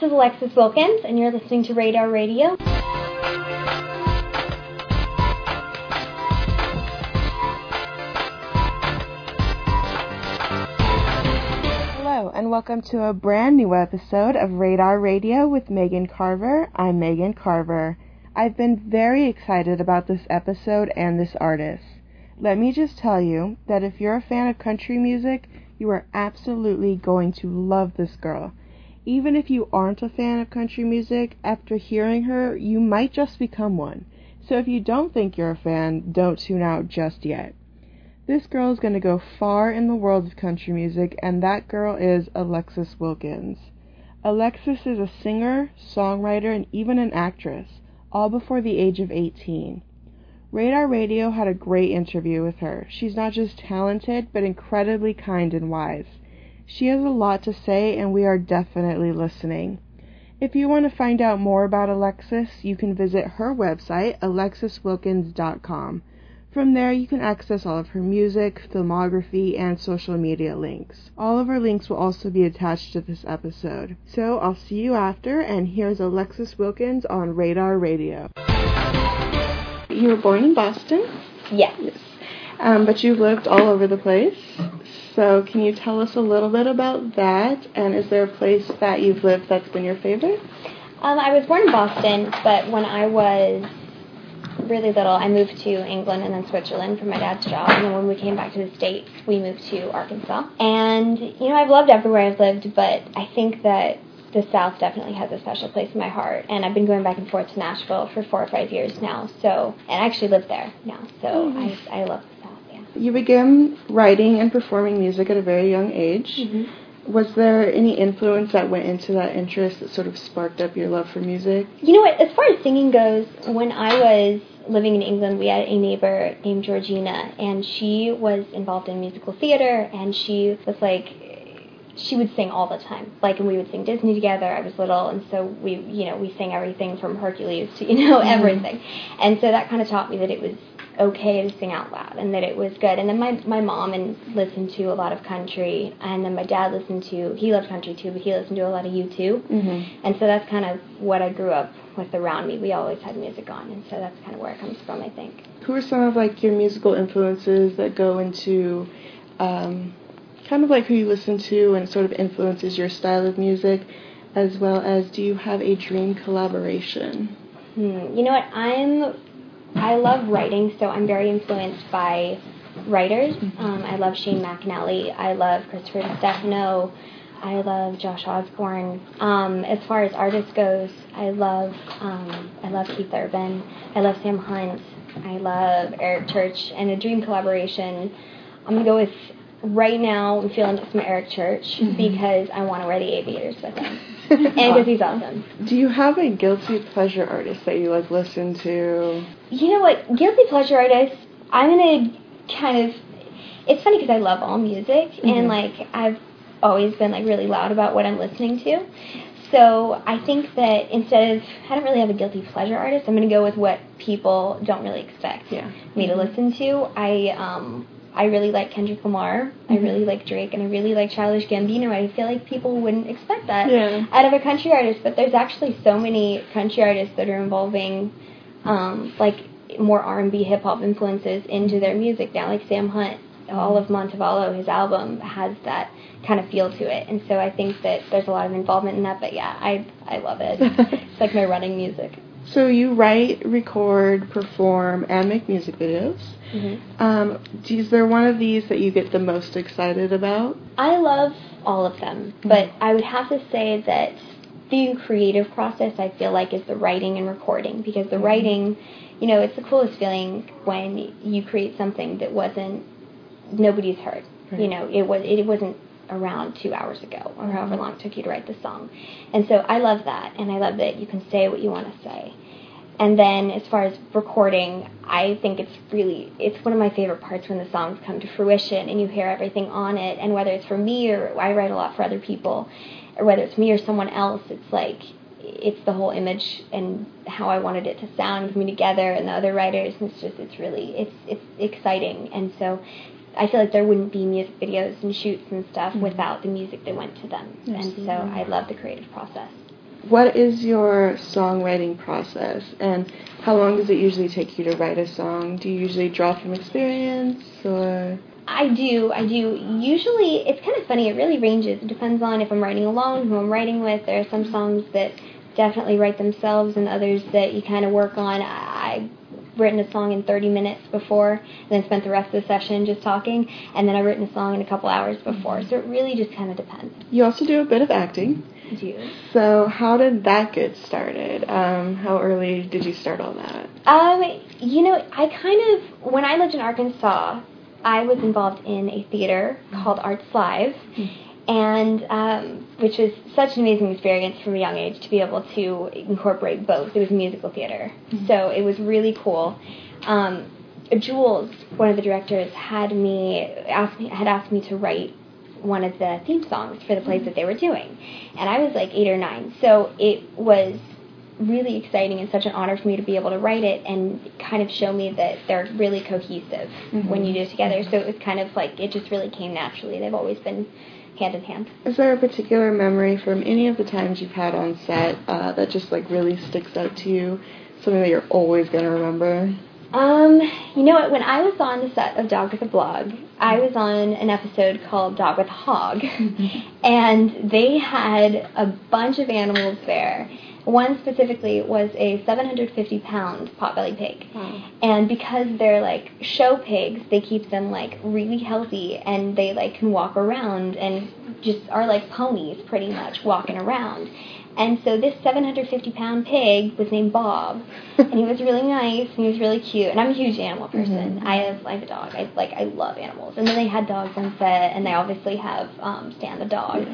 This is Alexis Wilkins, and you're listening to Radar Radio. Hello, and welcome to a brand new episode of Radar Radio with Megan Carver. I'm Megan Carver. I've been very excited about this episode and this artist. Let me just tell you that if you're a fan of country music, you are absolutely going to love this girl. Even if you aren't a fan of country music, after hearing her, you might just become one. So if you don't think you're a fan, don't tune out just yet. This girl is going to go far in the world of country music, and that girl is Alexis Wilkins. Alexis is a singer, songwriter, and even an actress, all before the age of 18. Radar Radio had a great interview with her. She's not just talented, but incredibly kind and wise. She has a lot to say, and we are definitely listening. If you want to find out more about Alexis, you can visit her website, alexiswilkins.com. From there, you can access all of her music, filmography, and social media links. All of her links will also be attached to this episode. So I'll see you after, and here's Alexis Wilkins on Radar Radio. You were born in Boston? Yes. Yes. Um, but you've lived all over the place. So can you tell us a little bit about that? And is there a place that you've lived that's been your favorite? Um, I was born in Boston, but when I was really little, I moved to England and then Switzerland for my dad's job. And then when we came back to the States, we moved to Arkansas. And, you know, I've loved everywhere I've lived, but I think that the South definitely has a special place in my heart. And I've been going back and forth to Nashville for four or five years now. So, and I actually live there now. So Mm-hmm. I, I love the South, yeah. You began writing and performing music at a very young age. Mm-hmm. Was there any influence that went into that interest that sort of sparked up your love for music? You know what? As far as singing goes, when I was living in England, we had a neighbor named Georgina, and she was involved in musical theater, and she was like, she would sing all the time. Like, and we would sing Disney together. I was little, and so we, you know, we sang everything from Hercules to, you know, everything. And so that kind of taught me that it was okay to sing out loud and that it was good. And then my my mom and listened to a lot of country, and then my dad listened to he loved country too, but he listened to a lot of U2. Mm-hmm. And so that's kind of what I grew up with around me. We always had music on, and so that's kind of where it comes from, I think. Who are some of like your musical influences that go into um, kind of like who you listen to and sort of influences your style of music, as well as do you have a dream collaboration? Hmm. You know what? I'm I love writing, so I'm very influenced by writers. Um, I love Shane McAnally. I love Chris DeStefano. I love Josh Osborne. Um, as far as artists goes, I love um, I love Keith Urban. I love Sam Hunt. I love Eric Church. And a dream collaboration, I'm gonna go with right now. I'm feeling some Eric Church because I want to wear the aviators with him, and because he's awesome. Do you have a guilty pleasure artist that you like listen to? You know what? Guilty pleasure artists. I'm gonna kind of. It's funny because I love all music, Mhm. and like I've always been like really loud about what I'm listening to. So I think that instead of I don't really have a guilty pleasure artist, I'm gonna go with what people don't really expect Yeah. me to listen to. I um I really like Kendrick Lamar. I Mhm. really like Drake, and I really like Childish Gambino. I feel like people wouldn't expect that Yeah. out of a country artist, but there's actually so many country artists that are involving um, like more R&B hip hop influences into their music now. Like Sam Hunt, all of Montevallo, his album has that kind of feel to it, and so I think that there's a lot of involvement in that. But yeah, I I love it. it's like my running music. So you write, record, perform, and make music videos. Mm-hmm. Um, is there one of these that you get the most excited about? I love all of them, but I would have to say that the creative process I feel like is the writing and recording because the writing, you know, it's the coolest feeling when you create something that wasn't nobody's heard. You know, it was it wasn't around two hours ago or however long it took you to write the song, and so I love that, and I love that you can say what you want to say. And then as far as recording, I think it's really it's one of my favorite parts when the songs come to fruition and you hear everything on it. And whether it's for me or I write a lot for other people or whether it's me or someone else, it's like it's the whole image and how I wanted it to sound coming together and the other writers. And it's just it's really it's it's exciting. And so I feel like there wouldn't be music videos and shoots and stuff mm-hmm. without the music that went to them. And so mm-hmm. I love the creative process. what is your songwriting process and how long does it usually take you to write a song? Do you usually draw from experience or I do, I do. Usually, it's kind of funny. It really ranges. It depends on if I'm writing alone, who I'm writing with. There are some songs that definitely write themselves, and others that you kind of work on. Written a song in 30 minutes before, and then spent the rest of the session just talking, and then I've written a song in a couple hours before. So it really just kind of depends. you also do a bit of acting? I do. So how did that get started? Um, how early did you start on that? Um, you know, I kind of when I lived in Arkansas, I was involved in a theater called Arts Live, and um, which was such an amazing experience from a young age to be able to incorporate both. It was musical theater, so it was really cool. Um, Jules, one of the directors, had me asked me had asked me to write one of the theme songs for the plays that they were doing, and I was like eight or nine, so it was really exciting and such an honor for me to be able to write it and kind of show me that they're really cohesive when you do it together. So it was kind of like it just really came naturally. They've always been hand in hand. Is there a particular memory from any of the times you've had on set uh, that just like really sticks out to you? Something that you're always gonna remember? Um, you know what? When I was on the set of Dog with a Blog, I was on an episode called Dog with a Hog, and they had a bunch of animals there. One specifically was a 750 pound potbelly pig. And because they're like show pigs, they keep them like really healthy and they like can walk around and just are like ponies pretty much walking around. And so this 750 pound pig was named Bob, and he was really nice and he was really cute. And I'm a huge animal person. I have I have a dog. I like I love animals. And then they had dogs on set, and they obviously have um, Stan the dog.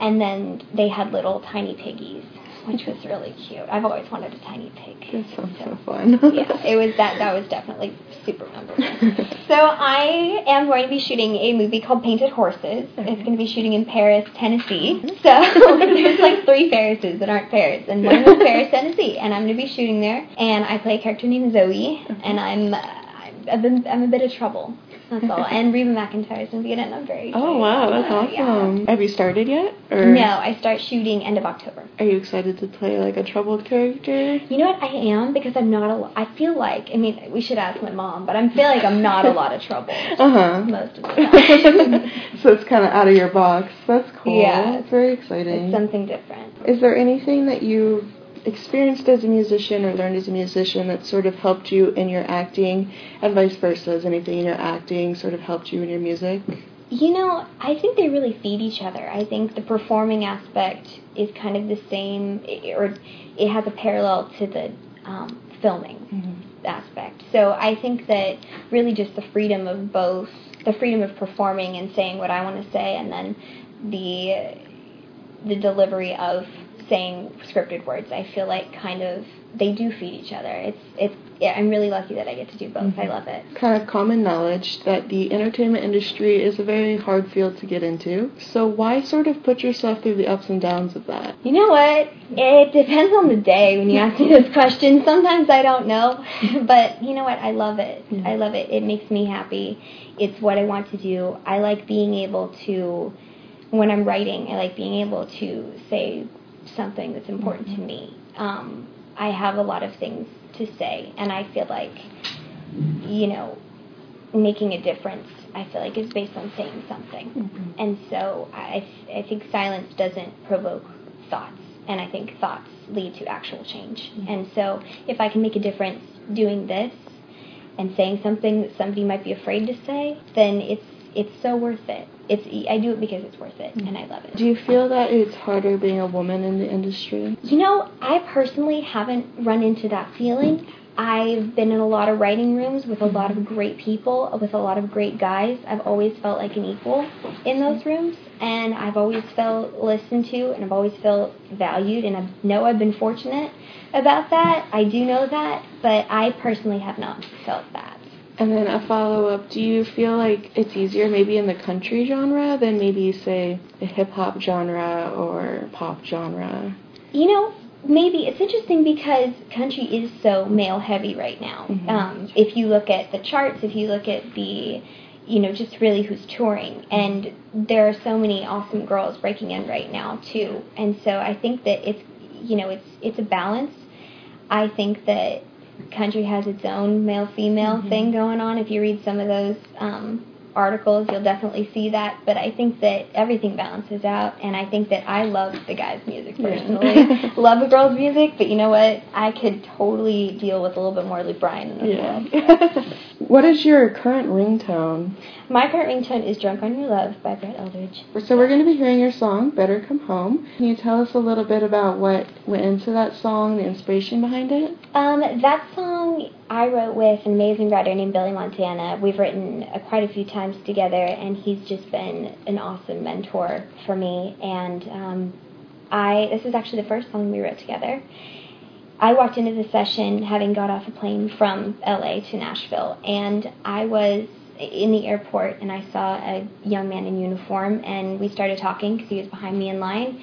And then they had little tiny piggies, which was really cute. I've always wanted a tiny pig. That sounds so fun. yeah, it was that. That was definitely super memorable. so I am going to be shooting a movie called Painted Horses. It's going to be shooting in Paris, Tennessee. So there's like three Parises that aren't Paris, and one of them is Paris, Tennessee. And I'm going to be shooting there. And I play a character named Zoe, and I'm uh, I've been, I'm a bit of trouble. That's all. And Reba McEntire's going to be in and I'm very excited. Oh wow, that's that, yeah. awesome. Have you started yet? Or No, I start shooting end of October. Are you excited to play like a troubled character? You know what? I am because I'm not a. lo- I feel like. I mean, we should ask my mom, but I feel like I'm not a lot of trouble Uh huh. most of the time. so it's kind of out of your box. That's cool. Yeah. It's very exciting. it's something different. Is there anything that you've experienced as a musician or learned as a musician that sort of helped you in your acting, and vice versa? Has anything in your acting sort of helped you in your music? You know, I think they really feed each other. I think the performing aspect is kind of the same, or it has a parallel to the um, filming aspect. So I think that really just the freedom of both, the freedom of performing and saying what I want to say, and then the the delivery of saying scripted words. I feel like kind of they do feed each other. It's it's yeah, I'm really lucky that I get to do both. I mm-hmm. love it. Kind of common knowledge that the entertainment industry is a very hard field to get into. So why sort of put yourself through the ups and downs of that? You know what? It depends on the day when you ask me this question. Sometimes I don't know, but you know what? I love it. Mm-hmm. I love it. It makes me happy. It's what I want to do. I like being able to, when I'm writing, I like being able to say something that's important to mm-hmm. me. Um, I have a lot of things to say, and I feel like, you know, making a difference. I feel like is based on saying something, mm-hmm. and so I I think silence doesn't provoke thoughts, and I think thoughts lead to actual change. Mm-hmm. And so if I can make a difference doing this and saying something that somebody might be afraid to say, then it's it's so worth it. It's I do it because it's worth it, and I love it. Do you feel that it's harder being a woman in the industry? You know, I personally haven't run into that feeling. I've been in a lot of writing rooms with a lot of great people, with a lot of great guys. I've always felt like an equal in those rooms, and I've always felt listened to, and I've always felt valued, and I know I've been fortunate about that. I do know that, but I personally have not felt that. And then a follow up, do you feel like it's easier maybe in the country genre than maybe, say, the hip hop genre or pop genre? You know, maybe it's interesting because country is so male heavy right now. Um, if you look at the charts, if you look at the, you know, just really who's touring, and there are so many awesome girls breaking in right now too. And so I think that it's you know, it's it's a balance. I think that country has its own male female Mhm. thing going on. If you read some of those um, articles, you'll definitely see that. But I think that everything balances out, and I think that I love the guy's music Yeah. personally. love the girl's music, but you know what? I could totally deal with a little bit more Luke Bryan in world. Yeah. what is your current ringtone? My current ringtone is "Drunk on Your Love" by Brett Eldredge. So we're going to be hearing your song, Better Come Home. Can you tell us a little bit about what went into that song, the inspiration behind it? Um, that song I wrote with an amazing writer named Billy Montana. We've written uh, quite a few times together, and he's just been an awesome mentor for me. And um, I this is actually the first song we wrote together. I walked into the session having got off a plane from LA to Nashville, and I was in the airport and I saw a young man in uniform, and we started talking because he was behind me in line,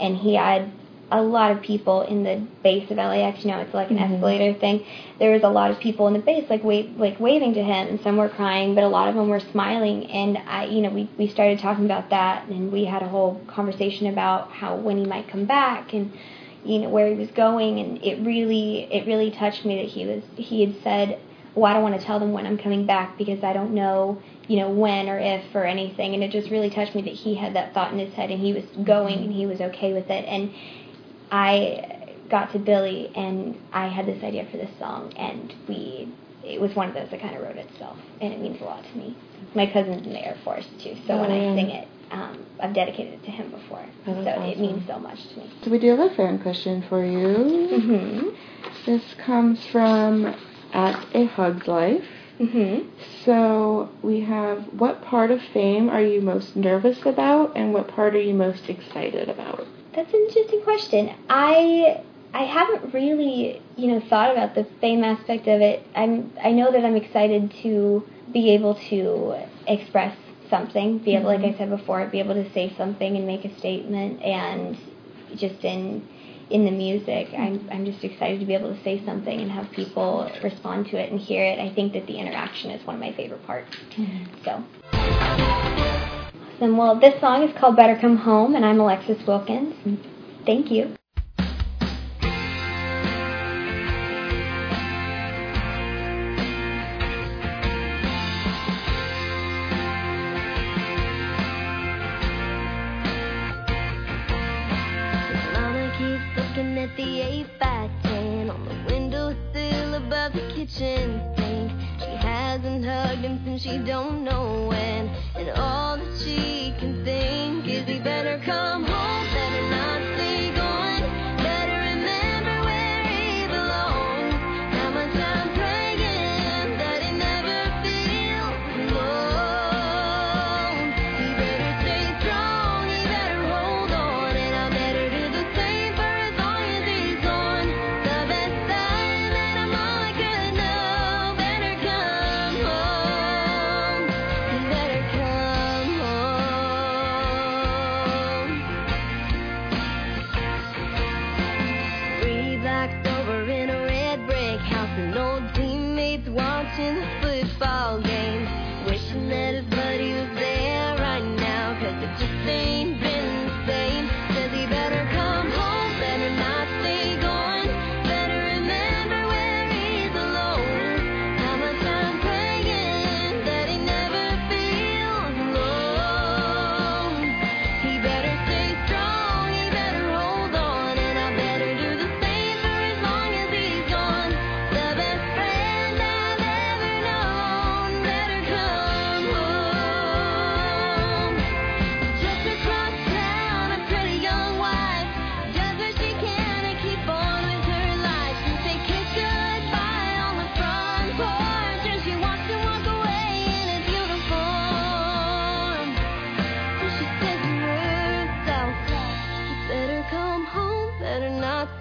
and he had a lot of people in the base of LAX. You know, it's like an Mhm. escalator thing. There was a lot of people in the base, like wa- like waving to him, and some were crying, but a lot of them were smiling. And I, you know, we we started talking about that, and we had a whole conversation about how when he might come back and you know where he was going and it really it really touched me that he was he had said well i don't want to tell them when i'm coming back because i don't know you know when or if or anything. And it just really touched me that he had that thought in his head and he was mm-hmm. going and he was okay with it. And i got to billy and i had this idea for this song and we it was one of those that kind of wrote itself and it means a lot to me. My cousin's in the air force too so Oh, when i sing it um, i've dedicated it to him before Oh, so that's it means so much to me So we do have a fan question for you. mhm This comes from at a Hug's Life. mhm So we have what part of fame are you most nervous about, and what part are you most excited about? That's an interesting question. I I haven't really, you know, thought about the fame aspect of it. I'm I know that I'm excited to be able to express something, be able, like mm-hmm. I said before, be able to say something and make a statement, and just in in the music, I'm I'm just excited to be able to say something and have people respond to it and hear it. I think that the interaction is one of my favorite parts. Mm-hmm. So. Awesome. Well, this song is called Better Come Home, and I'm Alexis Wilkins. Mm-hmm. Thank you.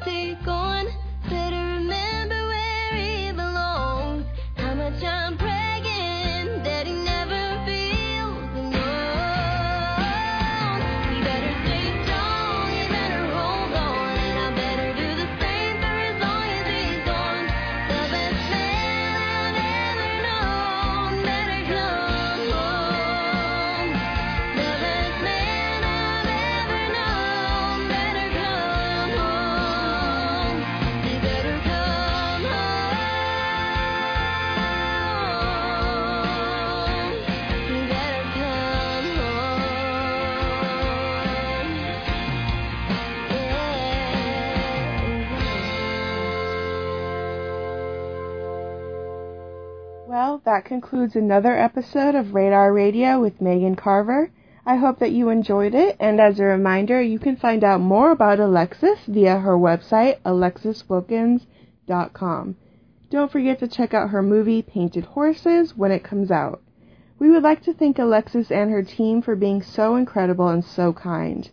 thì that concludes another episode of Radar Radio with Megan Carver. I hope that you enjoyed it, and as a reminder, you can find out more about Alexis via her website, alexiswilkins.com. Don't forget to check out her movie, Painted Horses, when it comes out. We would like to thank Alexis and her team for being so incredible and so kind.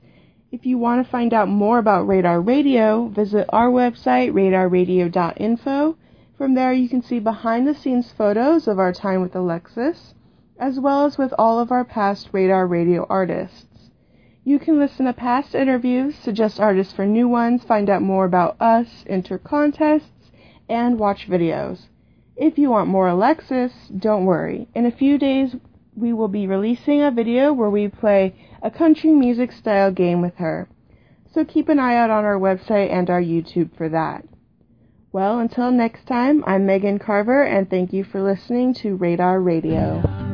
If you want to find out more about Radar Radio, visit our website, radarradio.info. From there, you can see behind the scenes photos of our time with Alexis, as well as with all of our past Radar Radio artists. You can listen to past interviews, suggest artists for new ones, find out more about us, enter contests, and watch videos. If you want more Alexis, don't worry. In a few days, we will be releasing a video where we play a country music style game with her. So keep an eye out on our website and our YouTube for that. Well, until next time, I'm Megan Carver, and thank you for listening to Radar Radio.